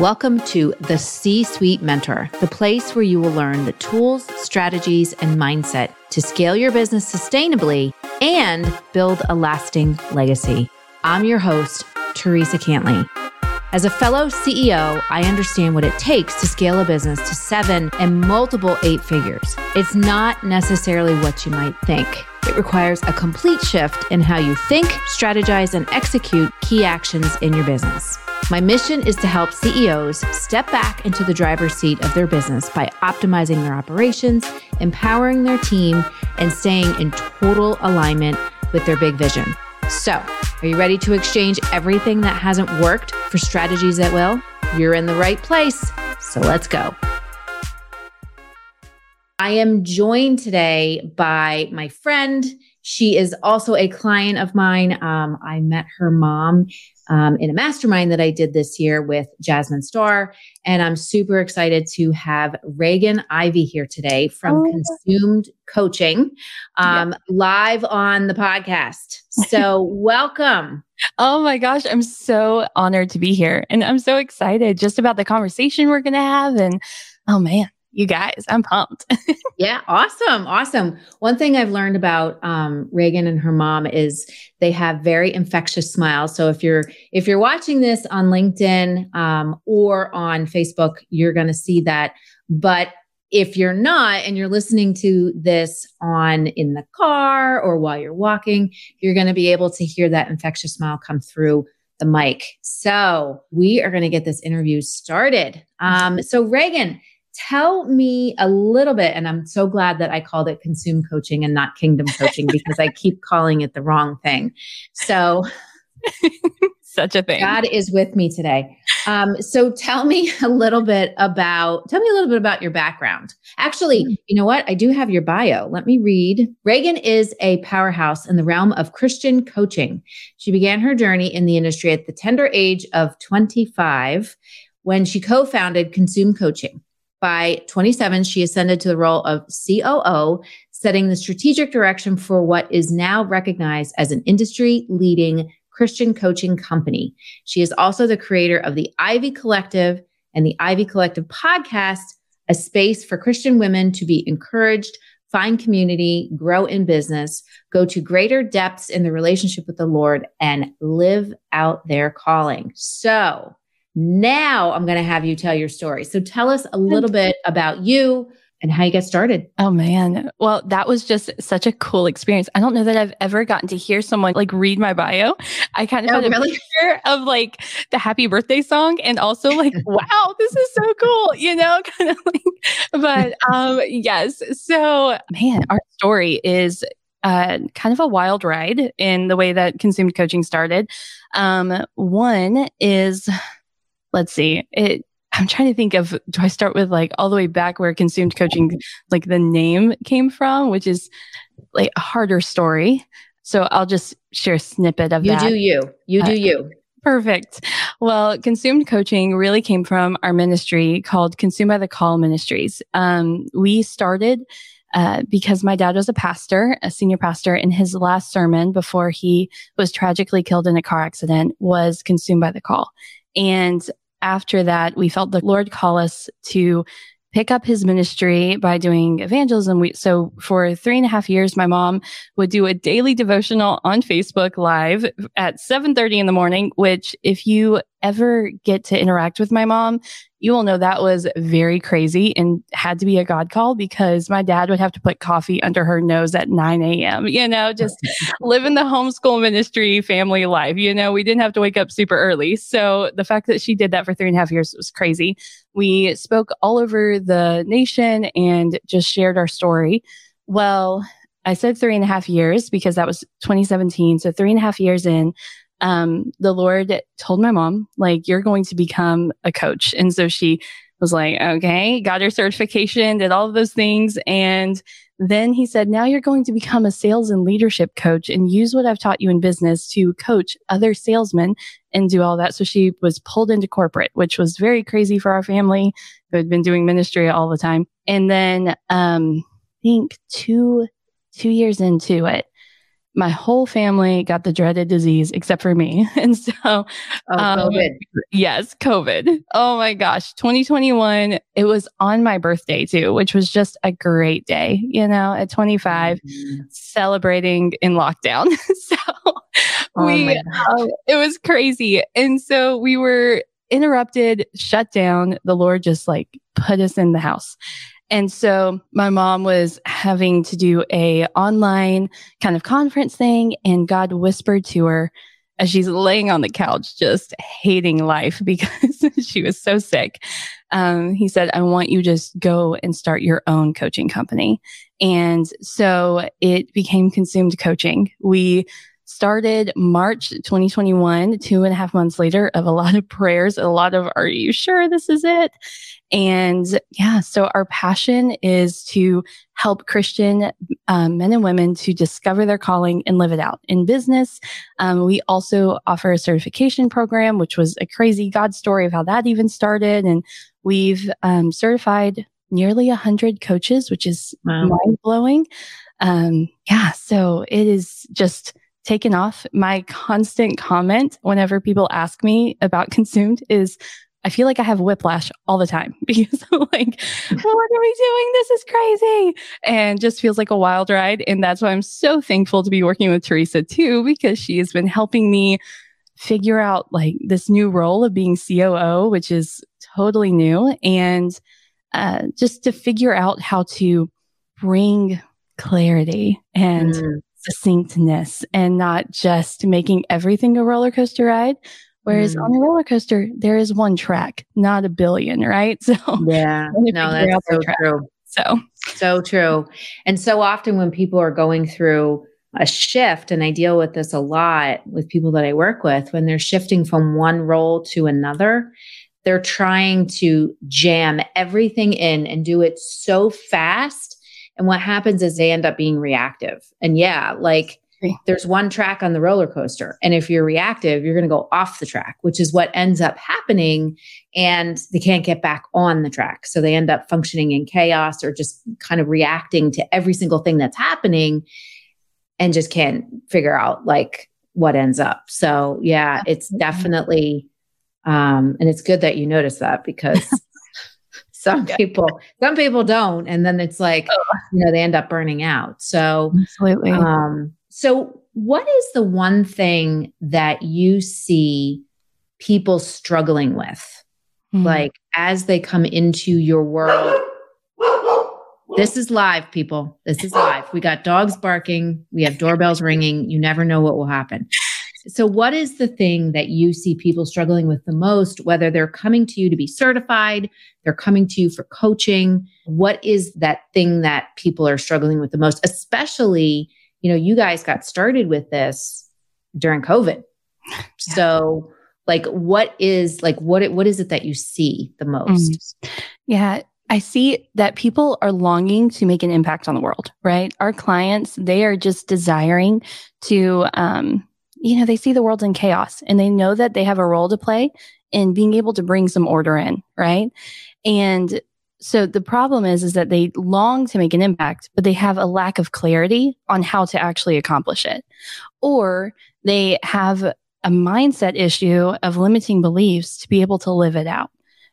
Welcome to the C Suite Mentor, the place where you will learn the tools, strategies, and mindset to scale your business sustainably and build a lasting legacy. I'm your host, Theresa Cantley. As a fellow CEO, I understand what it takes to scale a business to seven and multiple eight figures. It's not necessarily what you might think. It requires a complete shift in how you think, strategize, and execute key actions in your business. My mission is to help CEOs step back into the driver's seat of their business by optimizing their operations, empowering their team, and staying in total alignment with their big vision. So, are you ready to exchange everything that hasn't worked for strategies that will? You're in the right place. So, let's go. I am joined today by my friend. She is also a client of mine. Um, I met her mom um, in a mastermind that I did this year with Jasmine Star. And I'm super excited to have Raegan Ivey here today from oh. Consumed Coaching um, yeah. live on the podcast. So, welcome. Oh my gosh, I'm so honored to be here. And I'm so excited just about the conversation we're going to have. And oh man, you guys. I'm pumped. yeah, awesome. Awesome. One thing I've learned about um, Raegan and her mom is they have very infectious smiles. So if you're if you're watching this on LinkedIn um, or on Facebook, you're going to see that. But if you're not and you're listening to this on in the car or while you're walking, you're going to be able to hear that infectious smile come through the mic. So we are going to get this interview started. Um, so Raegan, tell me a little bit and i'm so glad that i called it consume coaching and not kingdom coaching because i keep calling it the wrong thing. So such a thing. God is with me today. Um, so tell me a little bit about tell me a little bit about your background. Actually hmm. you know what? I do have your bio. Let me read. Raegan is a powerhouse in the realm of christian coaching. She began her journey in the industry at the tender age of 25 when she co-founded consume coaching by 27, she ascended to the role of COO, setting the strategic direction for what is now recognized as an industry leading Christian coaching company. She is also the creator of the Ivey Collective and the Ivey Collective podcast, a space for Christian women to be encouraged, find community, grow in business, go to greater depths in the relationship with the Lord, and live out their calling. So, now I'm going to have you tell your story. So tell us a little bit about you and how you got started. Oh man. Well, that was just such a cool experience. I don't know that I've ever gotten to hear someone like read my bio. I kind of oh, had a really? picture of like the happy birthday song and also like, wow, this is so cool, you know, kind of like, but um, yes. So man, our story is uh, kind of a wild ride in the way that consumed coaching started. Um, one is let's see it i'm trying to think of do i start with like all the way back where consumed coaching like the name came from which is like a harder story so i'll just share a snippet of you that you do you you do uh, you Perfect. Well, consumed coaching really came from our ministry called Consumed by the Call Ministries. Um, we started uh, because my dad was a pastor, a senior pastor, and his last sermon before he was tragically killed in a car accident was consumed by the call. And after that, we felt the Lord call us to pick up his ministry by doing evangelism. We, so for three and a half years, my mom would do a daily devotional on Facebook live at 7.30 in the morning, which if you ever get to interact with my mom, you will know that was very crazy and had to be a God call because my dad would have to put coffee under her nose at 9 a.m., you know, just living the homeschool ministry family life. You know, we didn't have to wake up super early. So the fact that she did that for three and a half years was crazy. We spoke all over the nation and just shared our story. Well, I said three and a half years because that was 2017. So three and a half years in, um, the Lord told my mom, like, you're going to become a coach. And so she was like, okay, got her certification, did all of those things. And then he said, now you're going to become a sales and leadership coach and use what I've taught you in business to coach other salesmen and do all that. So she was pulled into corporate, which was very crazy for our family who had been doing ministry all the time. And then, um, I think two, two years into it, my whole family got the dreaded disease except for me. And so, oh, um, COVID. Yes, COVID. Oh my gosh. 2021, it was on my birthday too, which was just a great day, you know, at 25, mm-hmm. celebrating in lockdown. so oh we, uh, it was crazy. And so we were interrupted, shut down. The Lord just like put us in the house. And so my mom was having to do a online kind of conference thing and God whispered to her as she's laying on the couch, just hating life because she was so sick. Um, he said, I want you just go and start your own coaching company. And so it became consumed coaching. We started March 2021, two and a half months later of a lot of prayers, a lot of, are you sure this is it? And yeah, so our passion is to help Christian um, men and women to discover their calling and live it out in business. Um, we also offer a certification program, which was a crazy God story of how that even started. And we've um, certified nearly 100 coaches, which is wow. mind blowing. Um, yeah, so it is just taken off. My constant comment whenever people ask me about consumed is, I feel like I have whiplash all the time because I'm like, what are we doing? This is crazy. And just feels like a wild ride. And that's why I'm so thankful to be working with Theresa too, because she has been helping me figure out like this new role of being COO, which is totally new. And uh, just to figure out how to bring clarity and mm. Succinctness and not just making everything a roller coaster ride, Whereas mm. on a roller coaster, there is one track, not a billion, right? So yeah, no, that's so true. So so true. And so often when people are going through a shift, and I deal with this a lot with people that I work with, when they're shifting from one role to another, they're trying to jam everything in and do it so fast. And what happens is they end up being reactive. And yeah, like there's one track on the roller coaster. And if you're reactive, you're going to go off the track, which is what ends up happening. And they can't get back on the track. So they end up functioning in chaos or just kind of reacting to every single thing that's happening and just can't figure out like what ends up. So yeah, it's definitely, um, and it's good that you notice that because some yeah. people some people don't and then it's like you know they end up burning out so absolutely um so, what is the one thing that you see people struggling with? Mm-hmm. Like as they come into your world? This is live, people. This is live. We got dogs barking, we have doorbells ringing. You never know what will happen. So, what is the thing that you see people struggling with the most, whether they're coming to you to be certified, they're coming to you for coaching? What is that thing that people are struggling with the most, especially you know, you guys got started with this during COVID. Yeah. So like what is like what what is it that you see the most? Mm. Yeah, I see that people are longing to make an impact on the world, right? Our clients, they are just desiring to um you know, they see the world in chaos and they know that they have a role to play in being able to bring some order in, right? And so the problem is, is that they long to make an impact, but they have a lack of clarity on how to actually accomplish it. Or they have a mindset issue of limiting beliefs to be able to live it out.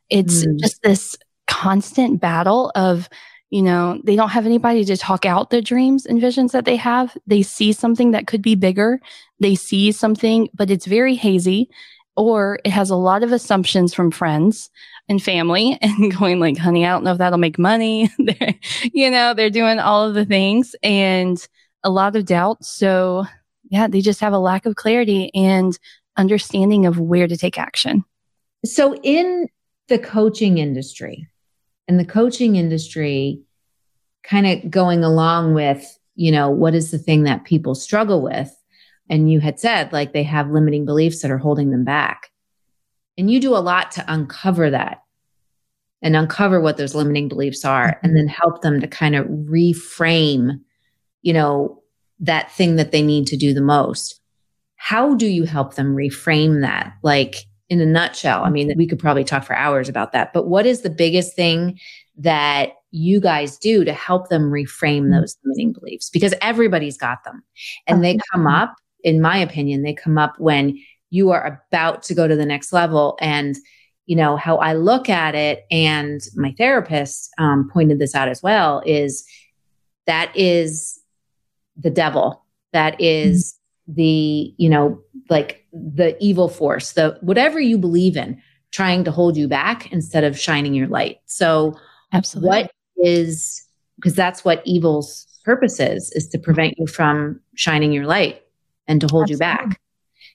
It's mm. just this constant battle of, you know, they don't have anybody to talk out the dreams and visions that they have. They see something that could be bigger. They see something, but it's very hazy or it has a lot of assumptions from friends and family and going like, honey, I don't know if that'll make money. you know, they're doing all of the things and a lot of doubt. So yeah, they just have a lack of clarity and understanding of where to take action. So in the coaching industry, and the coaching industry kind of going along with, you know, what is the thing that people struggle with? And you had said like they have limiting beliefs that are holding them back. And you do a lot to uncover that and uncover what those limiting beliefs are mm-hmm. and then help them to kind of reframe, you know, that thing that they need to do the most. How do you help them reframe that? Like in a nutshell, I mean, we could probably talk for hours about that, but what is the biggest thing that you guys do to help them reframe Mm-hmm. those limiting beliefs because everybody's got them. And they come up, in my opinion, they come up when you are about to go to the next level. And, you know, how I look at it, and my therapist um, pointed this out as well, is that is the devil. That is the, you know, like the evil force, the whatever you believe in, trying to hold you back instead of shining your light. So, Absolutely. what is because that's what evil's purpose is is to prevent you from shining your light and to hold you back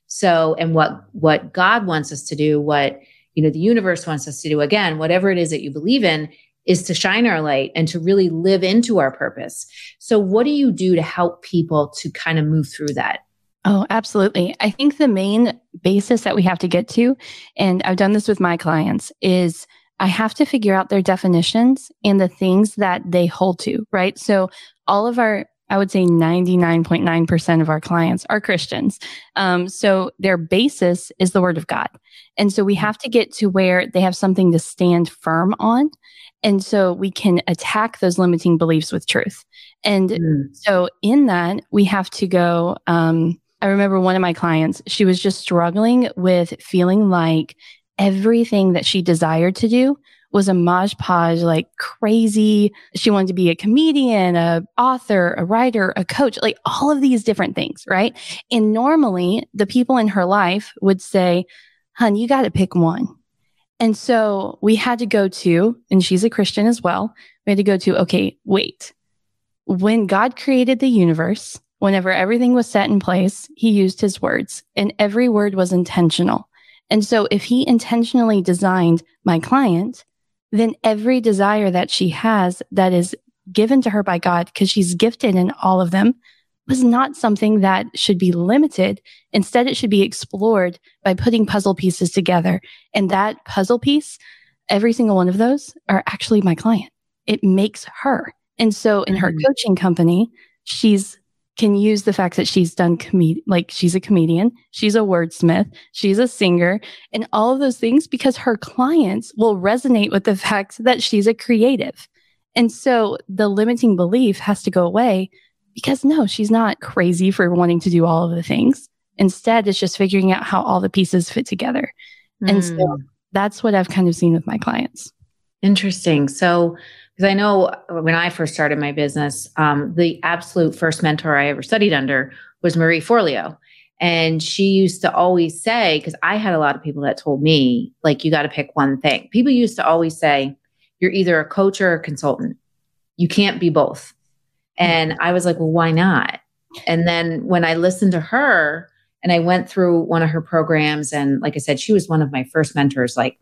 so and what what god wants us to do what you know the universe wants us to do again whatever it is that you believe in is to shine our light and to really live into our purpose so what do you do to help people to kind of move through that Oh, absolutely. I think the main basis that we have to get to, and I've done this with my clients, is I have to figure out their definitions and the things that they hold to, right? So, all of our, I would say 99.9% of our clients are Christians. Um, so, their basis is the word of God. And so, we have to get to where they have something to stand firm on. And so, we can attack those limiting beliefs with truth. And Mm. so in that, we have to go. Um, I remember one of my clients, she was just struggling with feeling like everything that she desired to do was a Maj Podge, like crazy. She wanted to be a comedian, a author, a writer, a coach, like all of these different things, right? And normally the people in her life would say, hun, you got to pick one. And so we had to go to, and she's a Christian as well. We had to go to, okay, wait. When God created the universe, whenever everything was set in place, he used his words, and every word was intentional. And so if he intentionally designed my client, then every desire that she has that is given to her by God, because she's gifted in all of them, was not something that should be limited. Instead, it should be explored by putting puzzle pieces together. And that puzzle piece, every single one of those are actually my client. It makes her. And so in her Mhm. coaching company, she's can use the fact that she's done comed like she's a comedian, she's a wordsmith, she's a singer, and all of those things because her clients will resonate with the fact that she's a creative. And so the limiting belief has to go away because no, she's not crazy for wanting to do all of the things. Instead, it's just figuring out how all the pieces fit together. And so Mm. that's what I've kind of seen with my clients. Interesting. So, because I know when I first started my business, um, the absolute first mentor I ever studied under was Marie Forleo. And she used to always say, because I had a lot of people that told me, like, you got to pick one thing. People used to always say, you're either a coach or a consultant. You can't be both. And I was like, well, why not? And then when I listened to her and I went through one of her programs, and like I said, she was one of my first mentors, like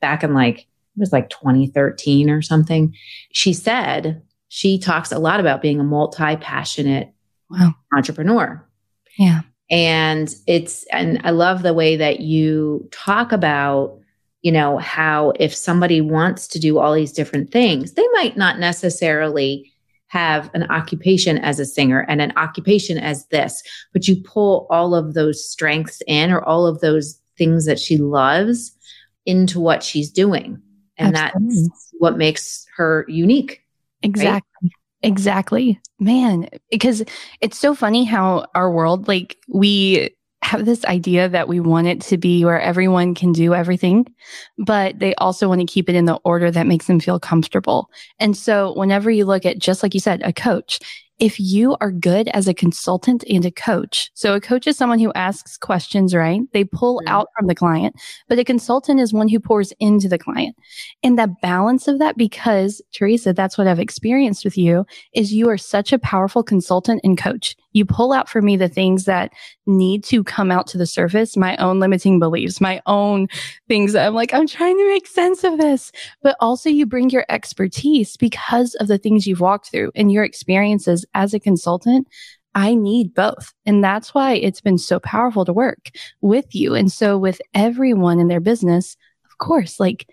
back in like, was like 2013 or something. She said she talks a lot about being a multi passionate Wow. entrepreneur. Yeah. And it's, and I love the way that you talk about, you know, how if somebody wants to do all these different things, they might not necessarily have an occupation as a singer and an occupation as this, but you pull all of those strengths in or all of those things that she loves into what she's doing. And Absolutely. that's what makes her unique. Exactly. Exactly. Man, because it's so funny how our world, like, we have this idea that we want it to be where everyone can do everything, but they also want to keep it in the order that makes them feel comfortable. And so, whenever you look at, just like you said, a coach, if you are good as a consultant and a coach, so a coach is someone who asks questions, right? They pull out from the client, but a consultant is one who pours into the client. And the balance of that, because Theresa, that's what I've experienced with you, is you are such a powerful consultant and coach. You pull out for me the things that need to come out to the surface, my own limiting beliefs, my own things I'm like, I'm trying to make sense of this. But also, you bring your expertise because of the things you've walked through and your experiences as a consultant. I need both. And that's why it's been so powerful to work with you. And so, with everyone in their business, of course, like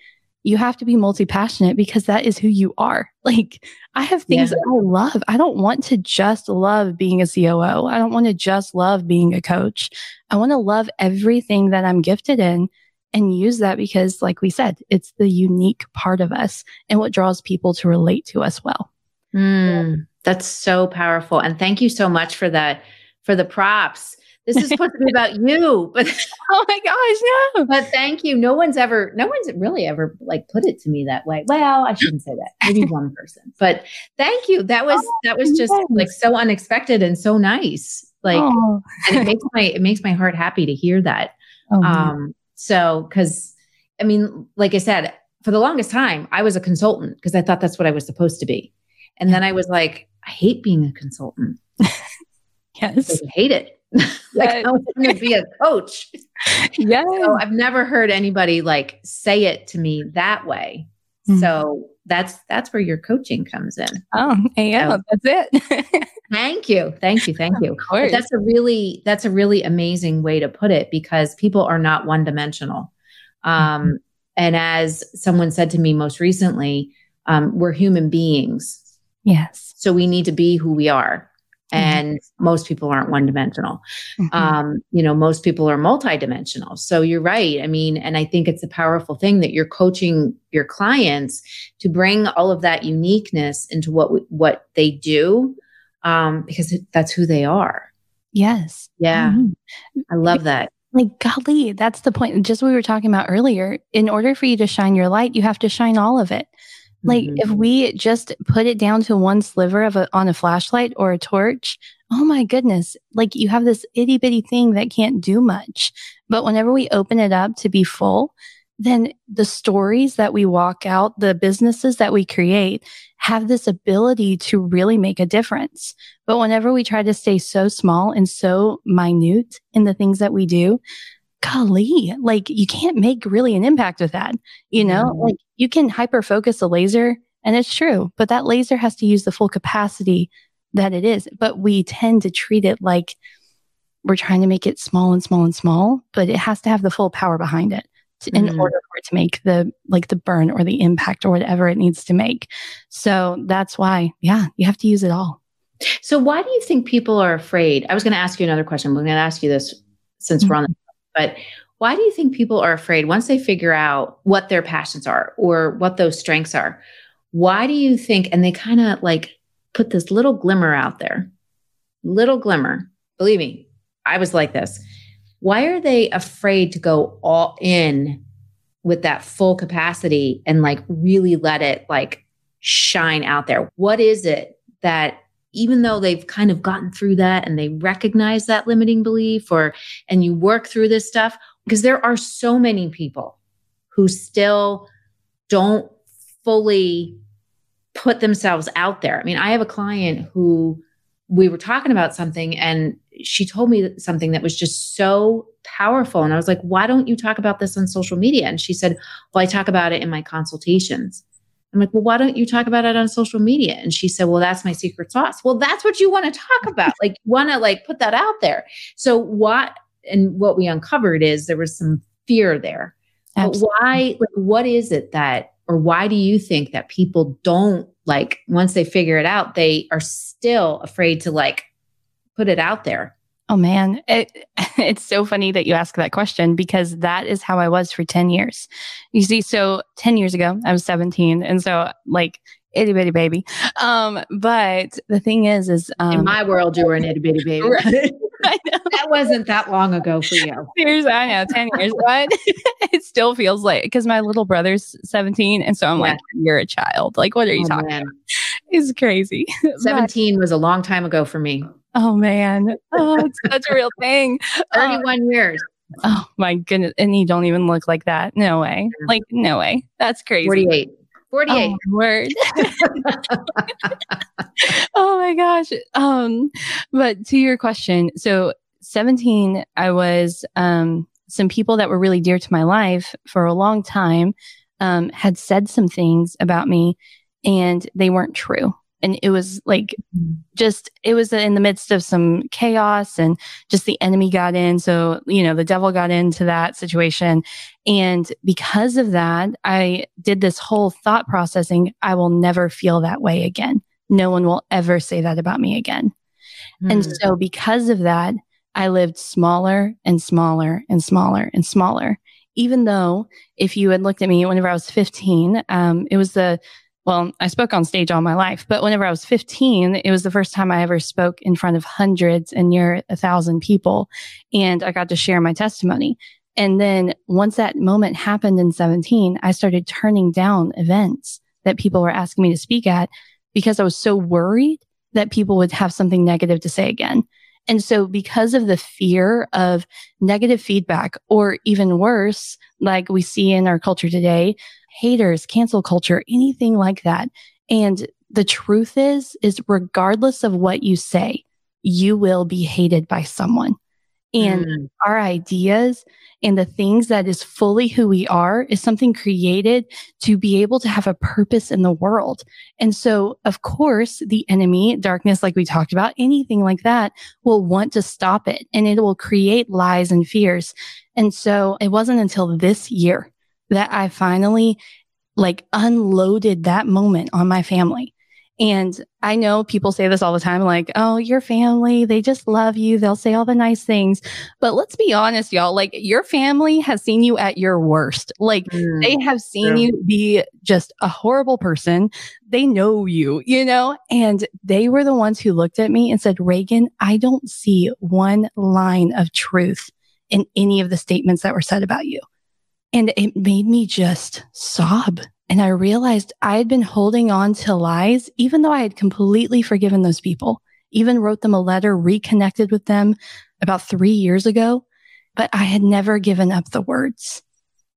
you have to be multi passionate because that is who you are. Like, I have things Yeah. that I love. I don't want to just love being a COO. I don't want to just love being a coach. I want to love everything that I'm gifted in and use that because, like we said, it's the unique part of us and what draws people to relate to us well. Mm, that's so powerful. And thank you so much for that, for the props. This is supposed to be about you, but oh my gosh, no. But thank you. No one's ever, no one's really ever like put it to me that way. Well, I shouldn't say that. Maybe one person. But thank you. That was oh, that was just yes. like so unexpected and so nice. Like oh. and it makes my it makes my heart happy to hear that. Oh, um so cuz I mean, like I said, for the longest time, I was a consultant because I thought that's what I was supposed to be. And then I was like, I hate being a consultant. yes. I hate it. like I want to be a coach. Yeah. So I've never heard anybody like say it to me that way. Mm-hmm. So that's that's where your coaching comes in. Oh, yeah, so, that's it. thank you. Thank you. Thank you. that's a really that's a really amazing way to put it because people are not one dimensional. Um, mm-hmm. and as someone said to me most recently, um, we're human beings. Yes. So we need to be who we are. Mm-hmm. and mm-hmm. most people aren't one dimensional mm-hmm. um, you know most people are multidimensional so you're right i mean and i think it's a powerful thing that you're coaching your clients to bring all of that uniqueness into what what they do um, because that's who they are yes yeah mm-hmm. i love that like golly that's the point just what we were talking about earlier in order for you to shine your light you have to shine all of it like mm-hmm. if we just put it down to one sliver of a, on a flashlight or a torch, oh my goodness, like you have this itty bitty thing that can't do much. But whenever we open it up to be full, then the stories that we walk out, the businesses that we create have this ability to really make a difference. But whenever we try to stay so small and so minute in the things that we do, golly, like you can't make really an impact with that. You know, mm-hmm. like you can hyper focus a laser and it's true, but that laser has to use the full capacity that it is. But we tend to treat it like we're trying to make it small and small and small, but it has to have the full power behind it to, mm-hmm. in order for it to make the like the burn or the impact or whatever it needs to make. So that's why, yeah, you have to use it all. So why do you think people are afraid? I was going to ask you another question. I'm going to ask you this since mm-hmm. we're on the but why do you think people are afraid once they figure out what their passions are or what those strengths are? Why do you think, and they kind of like put this little glimmer out there, little glimmer. Believe me, I was like this. Why are they afraid to go all in with that full capacity and like really let it like shine out there? What is it that even though they've kind of gotten through that and they recognize that limiting belief or and you work through this stuff because there are so many people who still don't fully put themselves out there. I mean, I have a client who we were talking about something and she told me something that was just so powerful and I was like, "Why don't you talk about this on social media?" And she said, "Well, I talk about it in my consultations." I'm like, well, why don't you talk about it on social media? And she said, well, that's my secret sauce. Well, that's what you want to talk about. like, want to like put that out there. So what, and what we uncovered is there was some fear there. But why, like, what is it that, or why do you think that people don't like, once they figure it out, they are still afraid to like put it out there? Oh man, it, it's so funny that you ask that question because that is how I was for 10 years. You see, so 10 years ago, I was 17. And so, like, itty bitty baby. Um, but the thing is, is um, in my world, you were an itty bitty baby. Right. that wasn't that long ago for you. Seriously, I know, 10 years, but it still feels like because my little brother's 17. And so I'm yeah. like, you're a child. Like, what are you oh, talking man. about? It's crazy. 17 but, was a long time ago for me. Oh man. Oh, it's such a real thing. 31 years. Oh my goodness. And you don't even look like that. No way. Like, no way. That's crazy. 48. 48. Oh, word. oh my gosh. Um, but to your question, so 17, I was um some people that were really dear to my life for a long time um had said some things about me and they weren't true and it was like mm-hmm. just it was in the midst of some chaos and just the enemy got in. So you know the devil got into that situation. And because of that i did this whole thought processing i will never feel that way again. No one will ever say that about me again. Mm. and so because of that i lived smaller and smaller and smaller and smaller. Even though if you had looked at me whenever I was 15, um, it was the well, I spoke on stage all my life, but whenever I was 15, it was the first time I ever spoke in front of hundreds and near a thousand people. And I got to share my testimony. And then once that moment happened in 17, I started turning down events that people were asking me to speak at because I was so worried that people would have something negative to say again. And so because of the fear of negative feedback or even worse, like we see in our culture today, haters, cancel culture, anything like that. And the truth is, is regardless of what you say, you will be hated by someone. And mm. our ideas and the things that is fully who we are is something created to be able to have a purpose in the world. And so, of course, the enemy, darkness, like we talked about, anything like that will want to stop it and it will create lies and fears. And so it wasn't until this year that I finally like unloaded that moment on my family. And I know people say this all the time, like, oh, your family, they just love you. They'll say all the nice things. But let's be honest, y'all, like your family has seen you at your worst. Like mm, they have seen yeah. you be just a horrible person. They know you, you know, and they were the ones who looked at me and said, Raegan, I don't see one line of truth in any of the statements that were said about you. And it made me just sob. And I realized I had been holding on to lies, even though I had completely forgiven those people, even wrote them a letter, reconnected with them about three years ago, but I had never given up the words.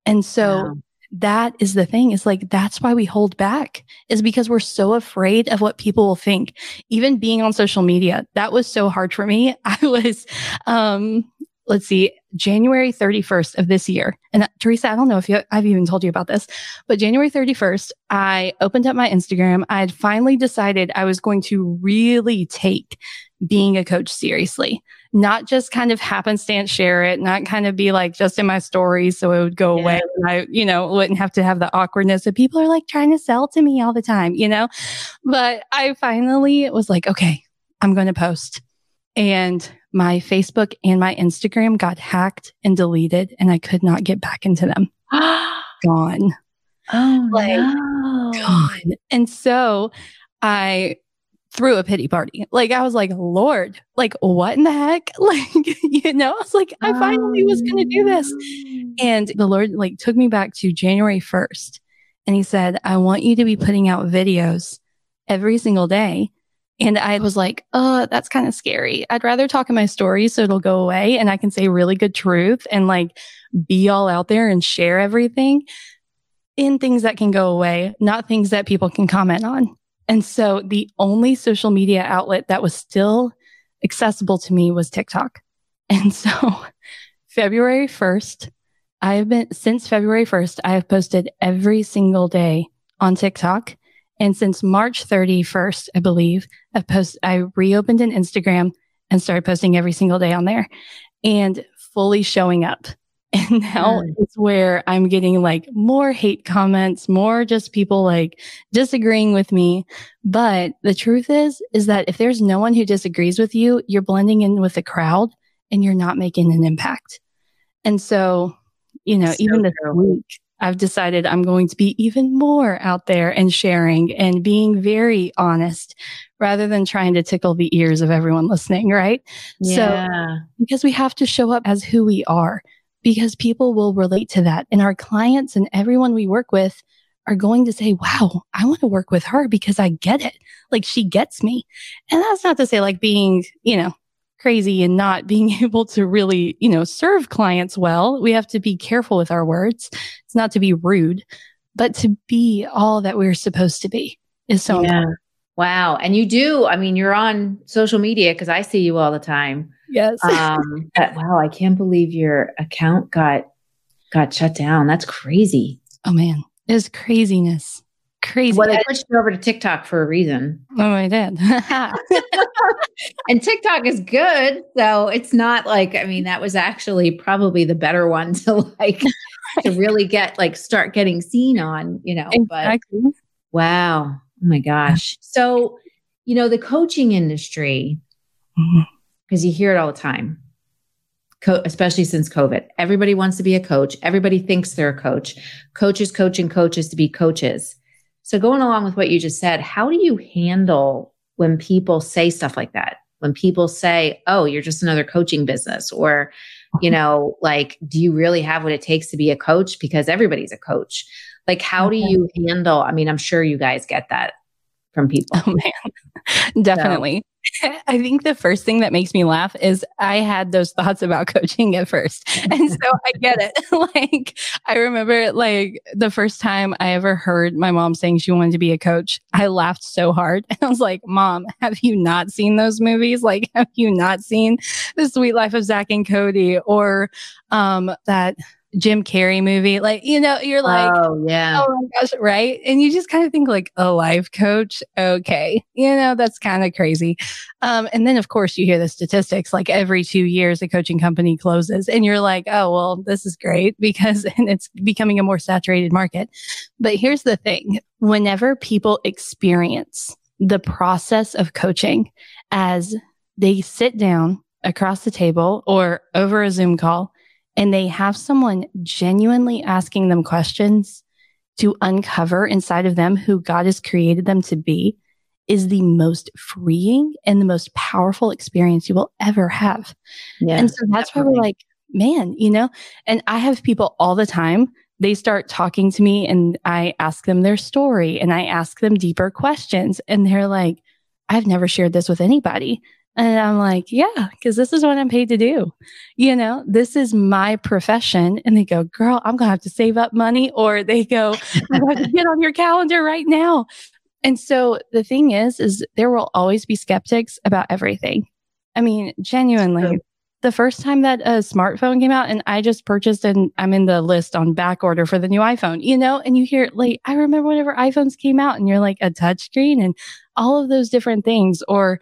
And so that is the thing is like, that's why we hold back is because we're so afraid of what people will think. Even being on social media, that was so hard for me. I was, um, let's see, January 31st of this year. And uh, Theresa, I don't know if you, I've even told you about this, but January 31st, I opened up my Instagram. I had finally decided I was going to really take being a coach seriously, not just kind of happenstance share it, not kind of be like just in my stories so it would go yeah. away. And I, you know, wouldn't have to have the awkwardness that people are like trying to sell to me all the time, you know? But I finally was like, okay, I'm going to post. And my Facebook and my Instagram got hacked and deleted, and I could not get back into them. gone. Oh, like, no. gone. And so I threw a pity party. Like I was like, Lord, like what in the heck? Like, you know, I was like, I finally was gonna do this. Oh, and the Lord like took me back to January 1st. And he said, I want you to be putting out videos every single day and I was like, oh, that's kind of scary. I'd rather talk in my story so it'll go away and I can say really good truth and like be all out there and share everything in things that can go away, not things that people can comment on. And so the only social media outlet that was still accessible to me was TikTok. And so February 1st, I have been since February 1st, I have posted every single day on TikTok and since March 31st, I believe, I post, I reopened an Instagram and started posting every single day on there and fully showing up. And now mm. it's where I'm getting like more hate comments, more just people like disagreeing with me. But the truth is, is that if there's no one who disagrees with you, you're blending in with the crowd and you're not making an impact. And so, you know, so even this week, I've decided I'm going to be even more out there and sharing and being very honest rather than trying to tickle the ears of everyone listening, right? Yeah. So, because we have to show up as who we are, because people will relate to that. And our clients and everyone we work with are going to say, wow, I want to work with her because I get it. Like she gets me. And that's not to say like being, you know, crazy and not being able to really, you know, serve clients well. We have to be careful with our words. It's not to be rude, but to be all that we're supposed to be is so yeah. important. Wow. And you do, I mean, you're on social media because I see you all the time. Yes. um, but, wow, I can't believe your account got got shut down. That's crazy. Oh man. It's craziness crazy. Well, they switched over to TikTok for a reason. Oh, I did. and TikTok is good. So it's not like, I mean, that was actually probably the better one to like, to really get like start getting seen on, you know. Exactly. But wow. Oh my gosh. So, you know, the coaching industry, because mm-hmm. you hear it all the time. co- especially since COVID. Everybody wants to be a coach. Everybody thinks they're a coach. Coaches coaching coaches to be coaches. So going along with what you just said, how do you handle when people say stuff like that? When people say, "Oh, you're just another coaching business," or you mm-hmm. know, like, do you really have what it takes to be a coach? Because everybody's a coach. Like, how do you handle? I mean, I'm sure you guys get that from people. Oh man, definitely. I think the first thing that makes me laugh is I had those thoughts about coaching at first. And so I get it. like I remember like the first time I ever heard my mom saying she wanted to be a coach, I laughed so hard. And I was like, "Mom, have you not seen those movies? Like have you not seen The Suite Life of Zack and Cody or um that Jim Carrey movie. Like, you know, you're like, oh, yeah. Oh my gosh, right? And you just kind of think like a life coach. Okay. You know, that's kind of crazy. Um, and then of course you hear the statistics like every two years a coaching company closes and you're like, oh, well, this is great because and it's becoming a more saturated market. But here's the thing. Whenever people experience the process of coaching as they sit down across the table or over a Zoom call and they have someone genuinely asking them questions to uncover inside of them who God has created them to be is the most freeing and the most powerful experience you will ever have. Yeah, and so that's definitely. why we're like, man, you know, and I have people all the time. They start talking to me and I ask them their story and I ask them deeper questions. And they're like, I've never shared this with anybody. And I'm like, yeah, because this is what I'm paid to do. You know, this is my profession. And they go, girl, I'm going to have to save up money. Or they go, I'm going to get on your calendar right now. And so the thing is, is there will always be skeptics about everything. I mean, genuinely, the first time that a smartphone came out and I just purchased and I'm in the list on back order for the new iPhone, you know, and you hear like, I remember whenever iPhones came out and you're like a touchscreen and all of those different things or,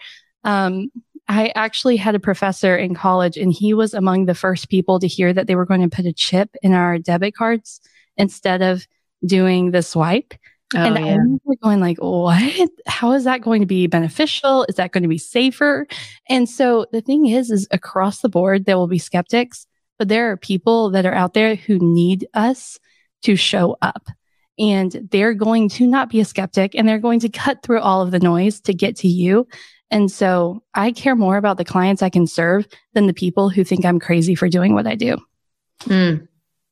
um, I actually had a professor in college, and he was among the first people to hear that they were going to put a chip in our debit cards instead of doing the swipe. Oh, and yeah. I remember going like, what? How is that going to be beneficial? Is that going to be safer? And so the thing is, is across the board, there will be skeptics, but there are people that are out there who need us to show up. And they're going to not be a skeptic and they're going to cut through all of the noise to get to you. And so I care more about the clients I can serve than the people who think I'm crazy for doing what I do. Mm.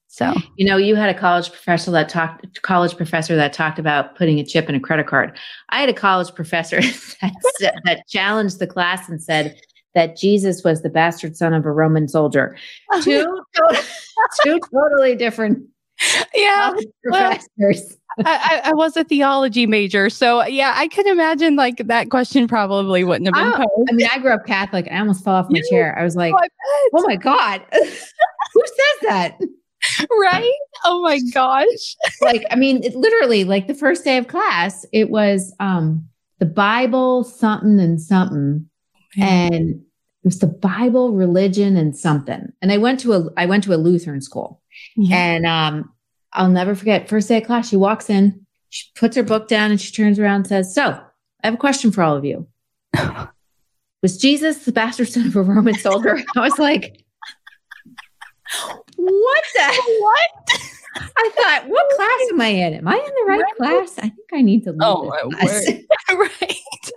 So, you know, you had a college professor that talked college professor that talked about putting a chip in a credit card. I had a college professor that, that challenged the class and said that Jesus was the bastard son of a Roman soldier. Two, two totally different yeah professors. I, I, was a theology major, so yeah, I can imagine like that question probably wouldn't have been I, posed. I mean, I grew up Catholic. I almost fell off my chair. I was like, oh, oh my god, who says that? Right? Oh my gosh! like, I mean, it literally, like the first day of class, it was um the Bible, something and something, and it was the Bible, religion, and something. And I went to a I went to a Lutheran school, yeah. and um I'll never forget. First day of class, she walks in, she puts her book down, and she turns around and says, So, I have a question for all of you. Was Jesus the bastard son of a Roman soldier? I was like, What the what? I thought, what class am I in? Am I in the right, right. class? I think I need to leave. Oh, right.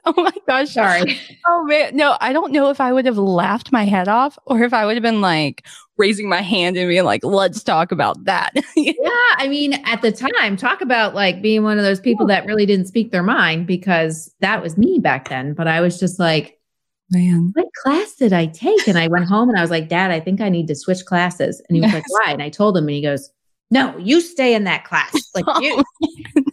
Oh my gosh. Sorry. Oh man. No, I don't know if I would have laughed my head off or if I would have been like raising my hand and being like, let's talk about that. yeah. I mean, at the time, talk about like being one of those people that really didn't speak their mind because that was me back then. But I was just like, Man, what class did I take? And I went home and I was like, Dad, I think I need to switch classes. And he was yes. like, Why? And I told him, and he goes, no, you stay in that class. Like you. Oh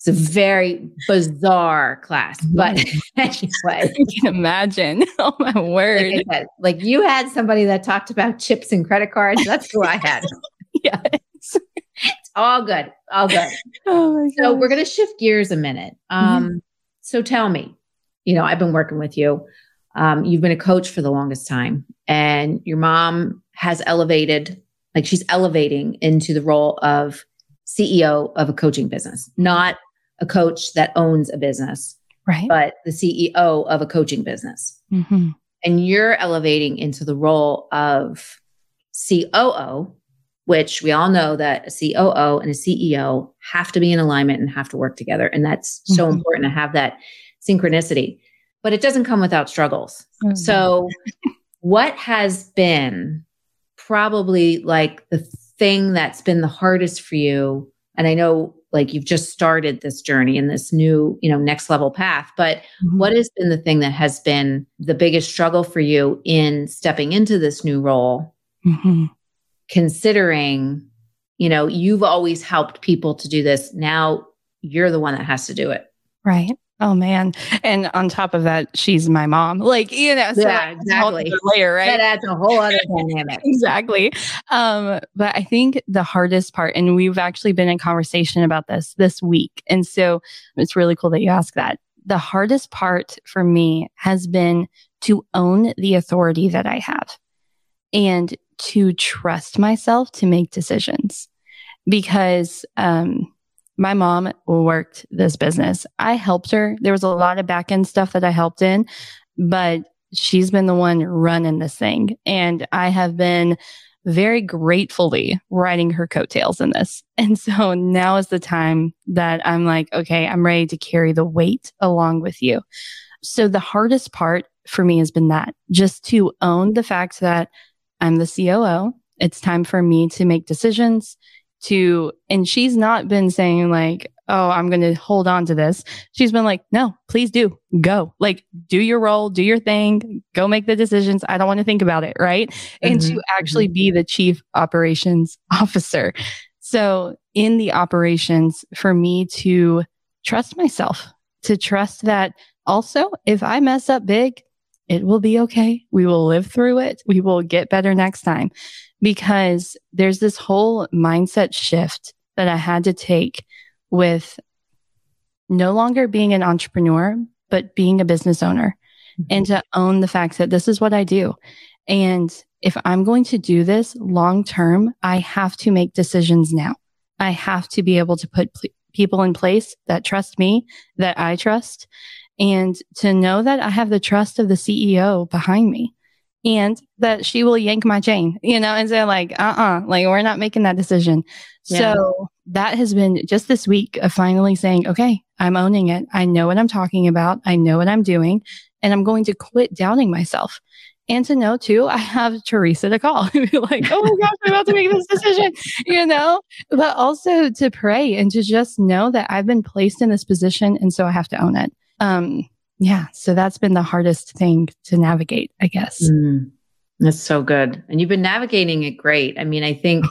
it's a very bizarre class, but anyway, you can imagine. Oh my word! Like, said, like, you had somebody that talked about chips and credit cards. That's who I had. yes, it's all good, all good. Oh so we're gonna shift gears a minute. Um, mm-hmm. so tell me, you know, I've been working with you. Um, you've been a coach for the longest time, and your mom has elevated like she's elevating into the role of CEO of a coaching business, not a coach that owns a business, right? But the CEO of a coaching business. Mm-hmm. and you're elevating into the role of COO, which we all know that a COO and a CEO have to be in alignment and have to work together. And that's so mm-hmm. important to have that synchronicity. But it doesn't come without struggles. Mm-hmm. So, what has been probably like the thing that's been the hardest for you? And I know like you've just started this journey in this new, you know, next level path, but mm-hmm. what has been the thing that has been the biggest struggle for you in stepping into this new role? Mm-hmm. Considering, you know, you've always helped people to do this. Now you're the one that has to do it. Right. Oh man. And on top of that, she's my mom. Like, you know, so yeah, exactly. Layer, right? That adds a whole other dynamic. exactly. Um, but I think the hardest part, and we've actually been in conversation about this this week. And so it's really cool that you ask that. The hardest part for me has been to own the authority that I have and to trust myself to make decisions because um my mom worked this business. I helped her. There was a lot of back end stuff that I helped in, but she's been the one running this thing. And I have been very gratefully riding her coattails in this. And so now is the time that I'm like, okay, I'm ready to carry the weight along with you. So the hardest part for me has been that just to own the fact that I'm the COO. It's time for me to make decisions to, and she's not been saying like, oh, I'm going to hold on to this. She's been like, no, please do go. Like, do your role, do your thing, go make the decisions. I don't want to think about it. Right. Mm-hmm. And to mm-hmm. actually mm-hmm. be the chief operations officer. So, in the operations, for me to trust myself, to trust that also, if I mess up big, it will be okay. We will live through it. We will get better next time because there's this whole mindset shift that I had to take with no longer being an entrepreneur, but being a business owner mm-hmm. and to own the fact that this is what I do. And if I'm going to do this long term, I have to make decisions now. I have to be able to put pl- people in place that trust me, that I trust, and to know that I have the trust of the CEO behind me and that she will yank my chain, you know, and say like, uh-uh, like we're not making that decision. Yeah. So that has been just this week of finally saying, okay, I'm owning it. I know what I'm talking about. I know what I'm doing and I'm going to quit doubting myself. And to know too, I have Theresa to call and be like, oh my gosh, I'm about to make this decision, you know, but also to pray and to just know that I've been placed in this position. And so I have to own it. Um, yeah. So that's been the hardest thing to navigate, I guess. Mm, that's so good. And you've been navigating it great. I mean, I think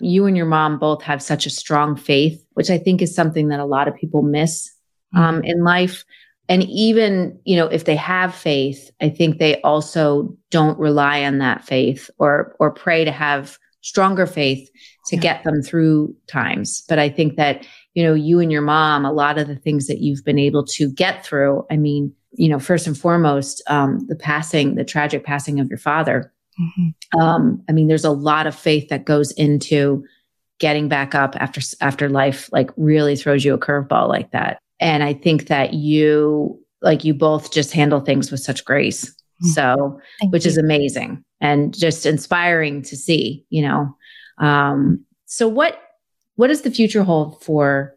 you and your mom both have such a strong faith, which I think is something that a lot of people miss um, mm-hmm. in life. And even, you know, if they have faith, I think they also don't rely on that faith or or pray to have stronger faith to yeah. get them through times. But I think that you know, you and your mom, a lot of the things that you've been able to get through. I mean, you know, first and foremost, um, the passing, the tragic passing of your father. Mm-hmm. Um, I mean, there's a lot of faith that goes into getting back up after after life like really throws you a curveball like that. And I think that you like you both just handle things with such grace. Mm-hmm. So, Thank which you. is amazing and just inspiring to see, you know. Um, so what what does the future hold for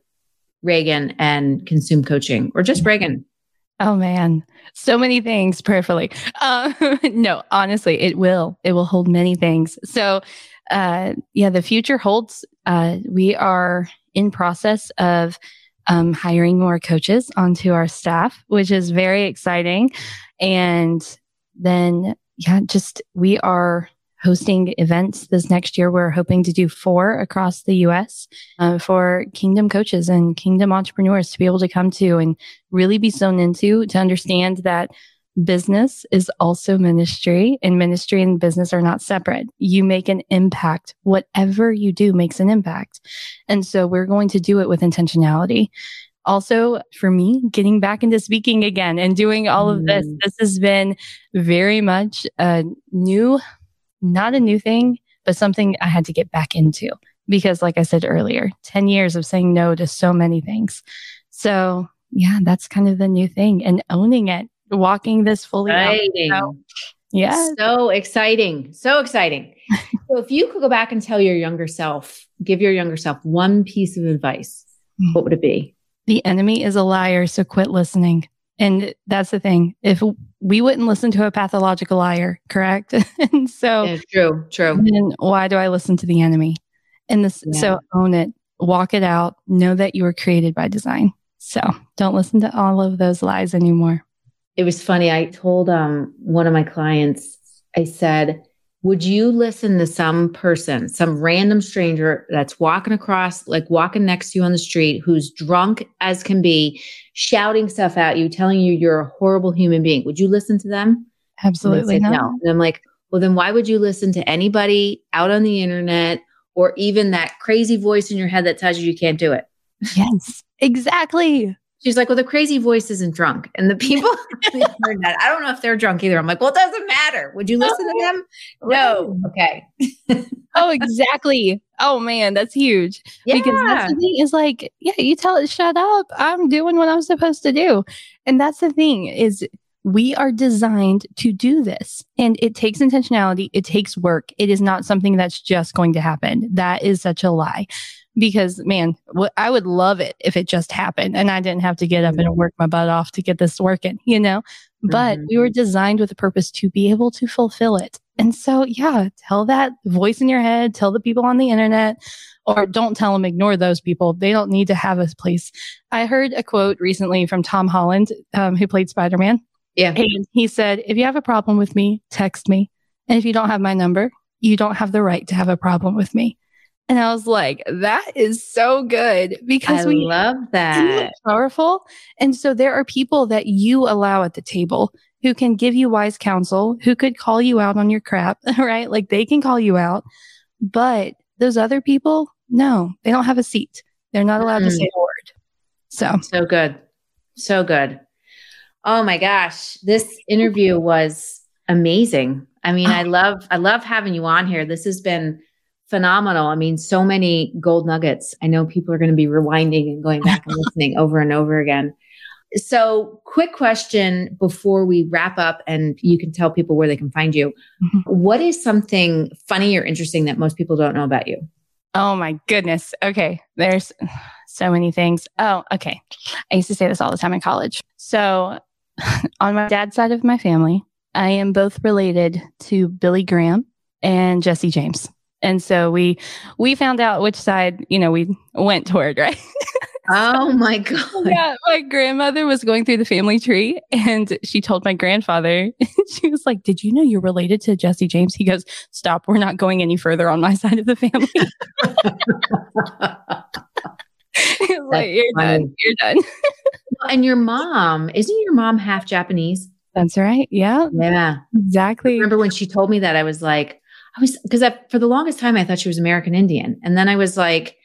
Raegan and Consumed Coaching or just Raegan? Oh man, so many things prayerfully. Uh, no, honestly, it will. It will hold many things. So, uh, yeah, the future holds. Uh, we are in process of um, hiring more coaches onto our staff, which is very exciting. And then, yeah, just we are hosting events this next year. We're hoping to do four across the US uh, for Kingdom coaches and Kingdom entrepreneurs to be able to come to and really be sewn into to understand that business is also ministry and ministry and business are not separate. You make an impact. Whatever you do makes an impact. And so we're going to do it with intentionality. Also, for me, getting back into speaking again and doing all of this, mm. this has been very much a new not a new thing, but something I had to get back into because, like I said earlier, 10 years of saying no to so many things. So, yeah, that's kind of the new thing and owning it walking this fully Exciting. out. Yeah. So exciting. So exciting. so if you could go back and tell your younger self, give your younger self one piece of advice, what hmm. would it be? The enemy is a liar, so quit listening. And that's the thing. If we wouldn't listen to a pathological liar, correct? and so Yeah, true, true. then why do I listen to the enemy? And this Yeah. so own it, walk it out, know that you were created by design. So don't listen to all of those lies anymore. It was funny. I told um one of my clients, I said, would you listen to some person, some random stranger that's walking across, like walking next to you on the street, who's drunk as can be, shouting stuff at you, telling you you're a horrible human being? Would you listen to them? Absolutely not. no. And I'm like, well, then why would you listen to anybody out on the internet or even that crazy voice in your head that tells you you can't do it? Yes, exactly. She's like, well, the crazy voice isn't drunk. And the people heard that. I don't know if they're drunk either. I'm like, well, it doesn't matter. Would you listen to them? No. Okay. Oh, exactly. oh man, that's huge. Yeah. Because that's the thing is like, yeah, you tell it, shut up. I'm doing what I'm supposed to do. And that's the thing is we are designed to do this and it takes intentionality. It takes work. It is not something that's just going to happen. That is such a lie because man, what I would love it if it just happened and I didn't have to get up and work my butt off to get this working, you know, but we were designed with a purpose to be able to fulfill it. And so, yeah, tell that voice in your head, tell the people on the internet, or don't tell them, ignore those people. They don't need to have a place. I heard a quote recently from Tom Holland, um, who played Spider Man. Yeah. And he said, if you have a problem with me, text me. And if you don't have my number, you don't have the right to have a problem with me. And I was like, that is so good because I we love that. powerful. And so there are people that you allow at the table who can give you wise counsel, who could call you out on your crap, right? Like they can call you out. But those other people, no, they don't have a seat. They're not allowed to Mm. say a word. So So good. So good. Oh my gosh. This interview was amazing. I mean, I love I love having you on here. This has been phenomenal. I mean, so many gold nuggets. I know people are going to be rewinding and going back and listening over and over again. So, quick question before we wrap up and you can tell people where they can find you. Mhm. What is something funny or interesting that most people don't know about you? Oh my goodness. Okay. There's so many things. Oh, okay. I used to say this all the time in college. So, on my dad's side of my family, I am both related to Billy Graham and Jesse James. And so we we found out which side, you know, we went toward, right? Oh my God. yeah, my grandmother was going through the family tree and she told my grandfather, she was like, Did you know you're related to Jesse James? He goes, Stop, we're not going any further on my side of the family. Like, You're funny. done. You're done. and your mom, isn't your mom half Japanese? That's right. Yeah, Yeah. exactly. remember when she told me that I was like, I was because I, for the longest time I thought she was American Indian, and then I was like,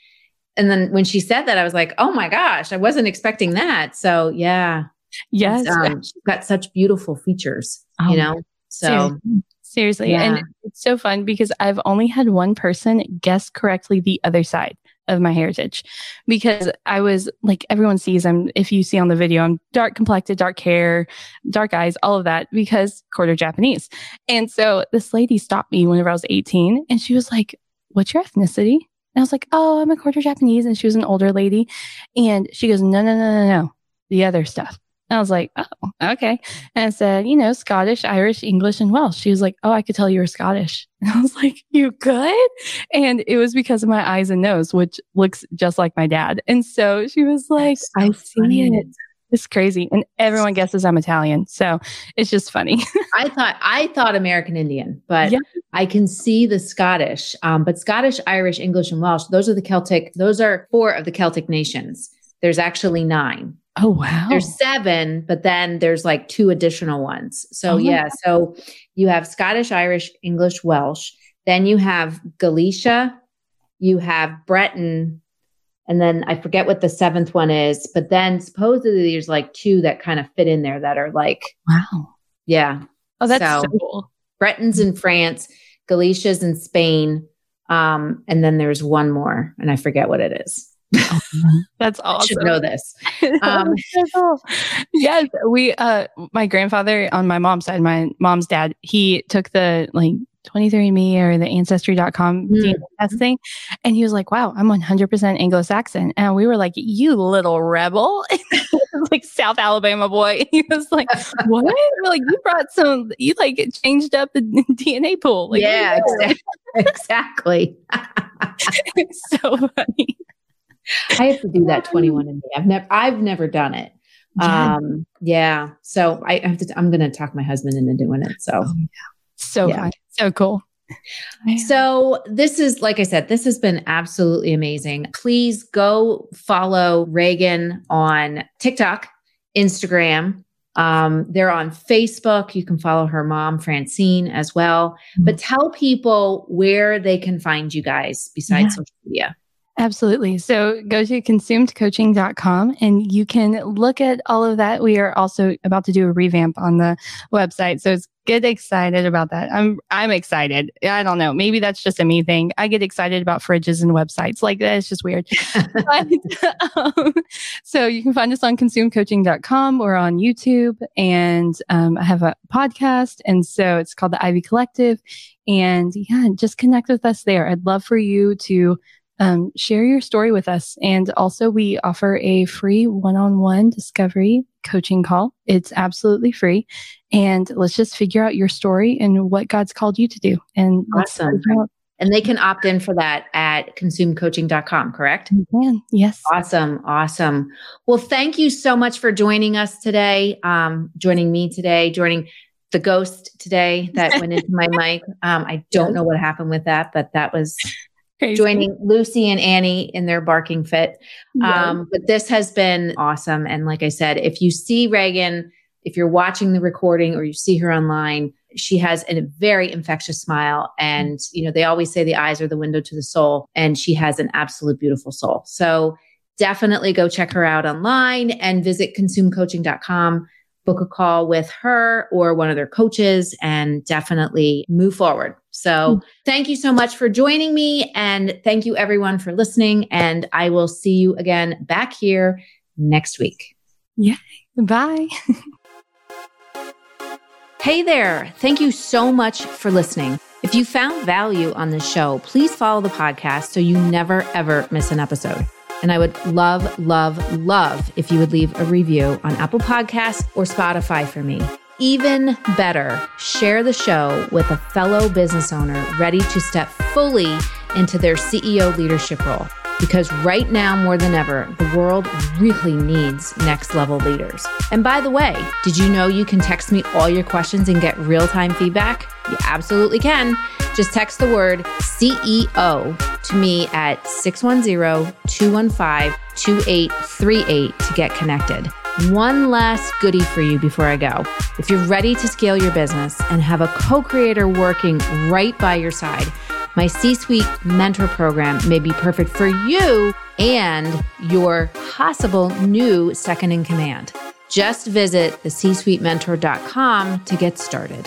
and then when she said that, I was like, oh my gosh, I wasn't expecting that. So yeah, Yes. um, she's got such beautiful features, Oh, you know. So Seriously. Seriously. Yeah. And it's so fun because I've only had one person guess correctly the other side of my heritage because I was like, everyone sees I'm, if you see on the video, I'm dark complected, dark hair, dark eyes, all of that because quarter Japanese. And so this lady stopped me whenever I was 18 and she was like, What's your ethnicity? And I was like, Oh, I'm a quarter Japanese. And she was an older lady. And she goes, No, no, no, no, no. The other stuff. And I was like, oh, okay. And I said, you know, Scottish, Irish, English, and Welsh. She was like, oh, I could tell you were Scottish. And I was like, you could? And it was because of my eyes and nose, which looks just like my dad. And so she was like, so I see it. It's crazy. And everyone guesses I'm Italian. So it's just funny. I thought I thought American Indian, but Yeah. I can see the Scottish. Um, but Scottish, Irish, English, and Welsh, those are the Celtic, those are four of the Celtic nations. There's actually nine. Oh, wow. There's seven, but then there's like two additional ones. So Oh. yeah, so you have Scottish, Irish, English, Welsh. Then you have Galicia, you have Breton, and then I forget what the seventh one is. But then supposedly there's like two that kind of fit in there that are like, wow. yeah, Oh, that's So- so cool. Bretons in France, Galicia's in Spain, um, and then there's one more, and I forget what it is. That's awesome. I should know this. Um. Yes, we. Uh, my grandfather on my mom's side, my mom's dad, he took the like 23andMe or the Ancestry.com mm. DNA testing, and he was like, "Wow, I'm 100% Anglo-Saxon," and we were like, "You little rebel!" like South Alabama boy. He was like, "What? like you brought some? You like changed up the DNA pool?" Like, yeah, exactly. so funny. I have to do that 21 and I've never I've never done it. Yeah. Um yeah. So I have to I'm gonna talk my husband into doing it. So oh, yeah. so yeah. fun. So cool. So, this is, like I said, this has been absolutely amazing. Please go follow Raegan on TikTok, Instagram. Um, they're on Facebook. You can follow her mom, Francine, as well. Mm-hmm. But tell people where they can find you guys besides yeah. social media. Absolutely. So go to consumedcoaching.com and you can look at all of that. We are also about to do a revamp on the website. So get excited about that. I'm I'm excited. I don't know. Maybe that's just a me thing. I get excited about fridges and websites. Like that. It's just weird. but, um, so you can find us on consumedcoaching.com or on YouTube. And um, I have a podcast. And so it's called the Ivey Collective. And yeah, just connect with us there. I'd love for you to um, share your story with us. And also, we offer a free one on one discovery coaching call. It's absolutely free. And let's just figure out your story and what God's called you to do. And awesome. And they can opt in for that at consumedcoaching.com, correct? You can, yes. Awesome. Awesome. Well, thank you so much for joining us today, um, joining me today, joining the ghost today that went into my mic. Um, I don't know what happened with that, but that was Crazy. joining Lucy and Annie in their barking fit. Yeah. Um, but this has been awesome. And like I said, if you see Raegan, if you're watching the recording or you see her online, she has a very infectious smile. And, you know, they always say the eyes are the window to the soul. And she has an absolute beautiful soul. So definitely go check her out online and visit consumedcoaching.com book a call with her or one of their coaches and definitely move forward. So, hmm. thank you so much for joining me. And thank you, everyone, for listening. And I will see you again back here next week. Yeah. Bye. hey there. Thank you so much for listening. If you found value on this show, please follow the podcast so you never, ever miss an episode. And I would love, love, love if you would leave a review on Apple Podcasts or Spotify for me. Even better, share the show with a fellow business owner ready to step fully into their CEO leadership role. Because right now, more than ever, the world really needs next level leaders. And by the way, did you know you can text me all your questions and get real time feedback? You absolutely can. Just text the word CEO to me at 610 215 2838 to get connected. One last goodie for you before I go. If you're ready to scale your business and have a co creator working right by your side, my C Suite Mentor Program may be perfect for you and your possible new second in command. Just visit the to get started.